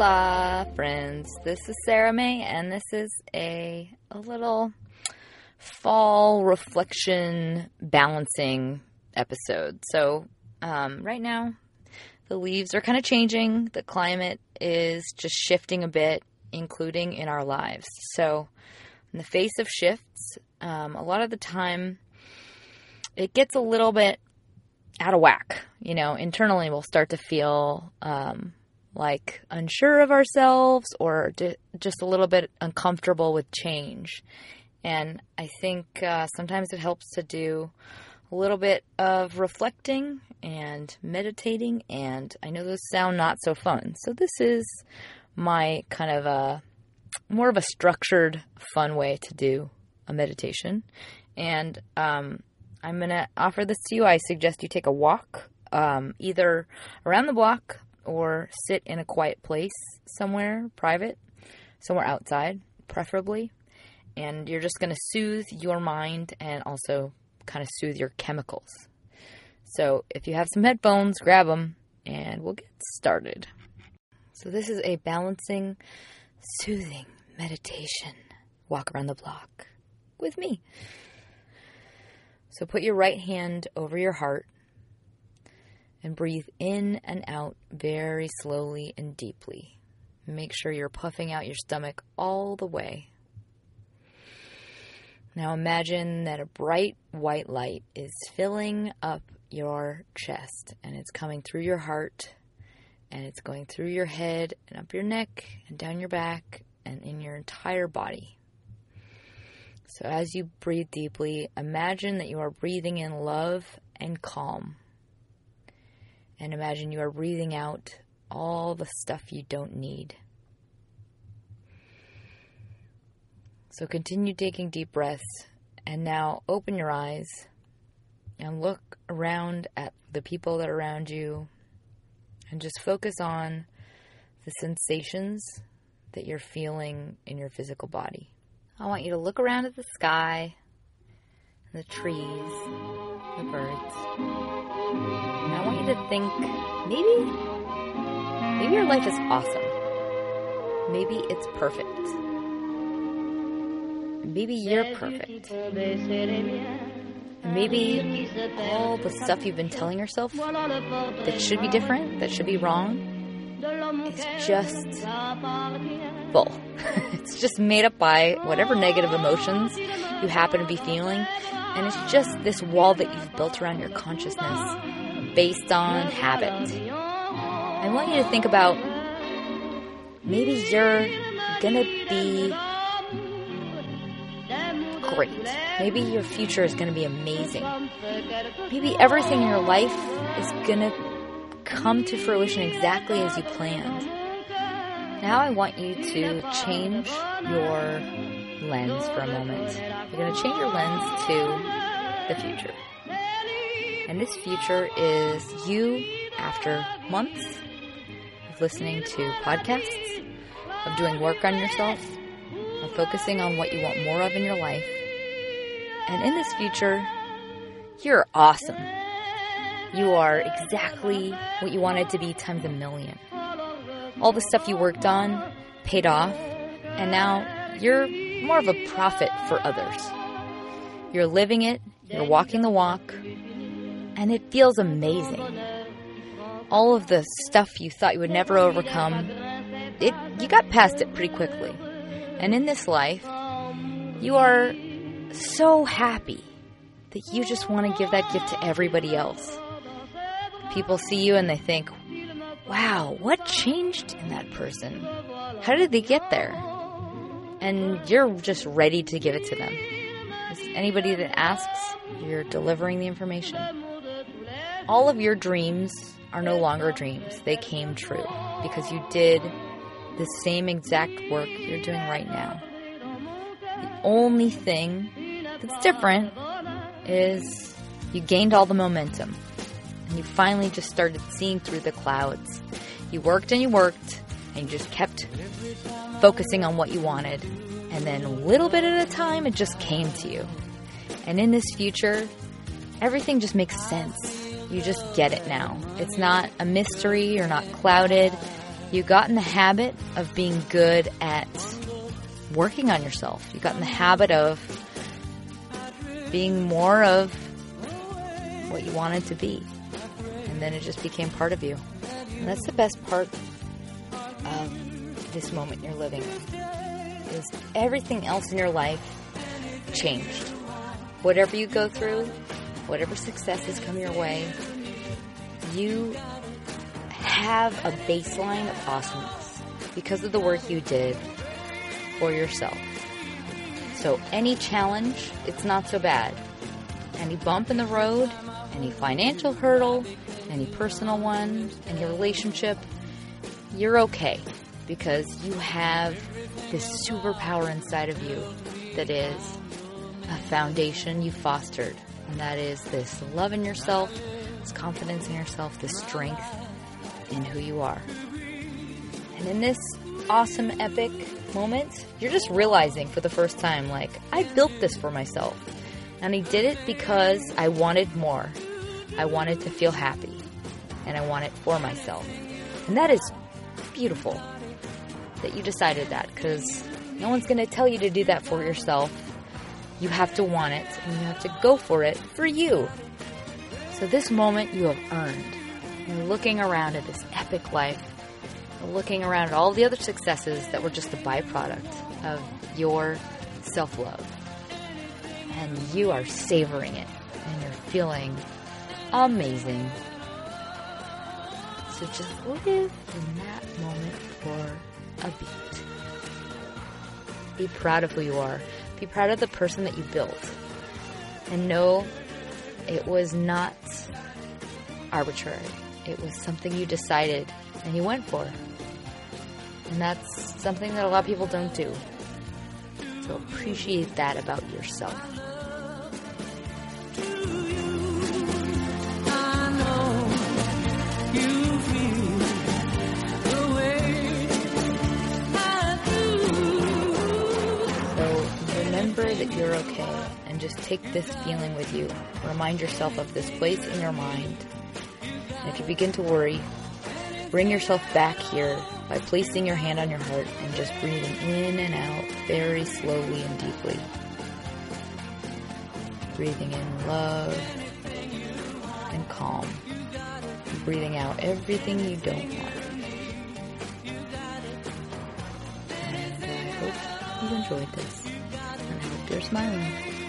Hola, friends. This is Sarah May, and this is a a little fall reflection balancing episode. So, um, right now, the leaves are kind of changing. The climate is just shifting a bit, including in our lives. So, in the face of shifts, um, a lot of the time, it gets a little bit out of whack. You know, internally, we'll start to feel um, like unsure of ourselves or d- just a little bit uncomfortable with change. And I think uh, sometimes it helps to do a little bit of reflecting and meditating. And I know those sound not so fun. So this is my kind of a more of a structured, fun way to do a meditation. And um, I'm going to offer this to you. I suggest you take a walk, um, either around the block or sit in a quiet place somewhere private, somewhere outside, preferably. And you're just going to soothe your mind and also kind of soothe your chemicals. So if you have some headphones, grab them and we'll get started. So, this is a balancing, soothing meditation. Walk around the block with me. So, put your right hand over your heart and breathe in and out very slowly and deeply. Make sure you're puffing out your stomach all the way. Now imagine that a bright white light is filling up your chest and it's coming through your heart and it's going through your head and up your neck and down your back and in your entire body. So as you breathe deeply, imagine that you are breathing in love and calm. And imagine you are breathing out all the stuff you don't need. So continue taking deep breaths and now open your eyes and look around at the people that are around you and just focus on the sensations that you're feeling in your physical body. I want you to look around at the sky, the trees, the birds. And I want you to think maybe maybe your life is awesome. Maybe it's perfect. Maybe you're perfect. Maybe all the stuff you've been telling yourself that should be different, that should be wrong, it's just bull. it's just made up by whatever negative emotions you happen to be feeling. And it's just this wall that you've built around your consciousness based on habit. I want you to think about maybe you're gonna be great. Maybe your future is gonna be amazing. Maybe everything in your life is gonna come to fruition exactly as you planned. Now I want you to change your lens for a moment. You're going to change your lens to the future. And this future is you after months of listening to podcasts, of doing work on yourself, of focusing on what you want more of in your life. And in this future, you're awesome. You are exactly what you wanted to be times a million. All the stuff you worked on paid off, and now you're more of a prophet for others. You're living it, you're walking the walk, and it feels amazing. All of the stuff you thought you would never overcome, it you got past it pretty quickly. And in this life, you are so happy that you just want to give that gift to everybody else. People see you and they think, wow, what changed in that person? How did they get there? And you're just ready to give it to them. Anybody that asks, you're delivering the information. All of your dreams are no longer dreams. They came true because you did the same exact work you're doing right now. The only thing that's different is you gained all the momentum and you finally just started seeing through the clouds. You worked and you worked and you just kept focusing on what you wanted. And then a little bit at a time, it just came to you. And in this future, everything just makes sense. You just get it now. It's not a mystery, you're not clouded. You got in the habit of being good at working on yourself. You got in the habit of being more of what you wanted to be. And then it just became part of you. And that's the best part of this moment you're living in. Is everything else in your life changed. Whatever you go through, whatever successes come your way, you have a baseline of awesomeness because of the work you did for yourself. So any challenge, it's not so bad. Any bump in the road, any financial hurdle, any personal one, any relationship, you're okay because you have this superpower inside of you that is a foundation you fostered. And that is this love in yourself, this confidence in yourself, this strength in who you are. And in this awesome, epic moment, you're just realizing for the first time, like, I built this for myself. And I did it because I wanted more. I wanted to feel happy. And I want it for myself. And that is beautiful that you decided that because no one's going to tell you to do that for yourself. You have to want it and you have to go for it for you. So, this moment you have earned. You're looking around at this epic life, You're looking around at all the other successes that were just a byproduct of your self love. And you are savoring it and you're feeling amazing. So, just live in that moment for a beat. Be proud of who you are. Be proud of the person that you built. And know it was not arbitrary. It was something you decided and you went for. And that's something that a lot of people don't do. So appreciate that about yourself. Remember that you're okay and just take this feeling with you. Remind yourself of this place in your mind. And if you begin to worry, bring yourself back here by placing your hand on your heart and just breathing in and out very slowly and deeply. Breathing in love and calm. Breathing out everything you don't want. And I hope you enjoyed this. You're smiling.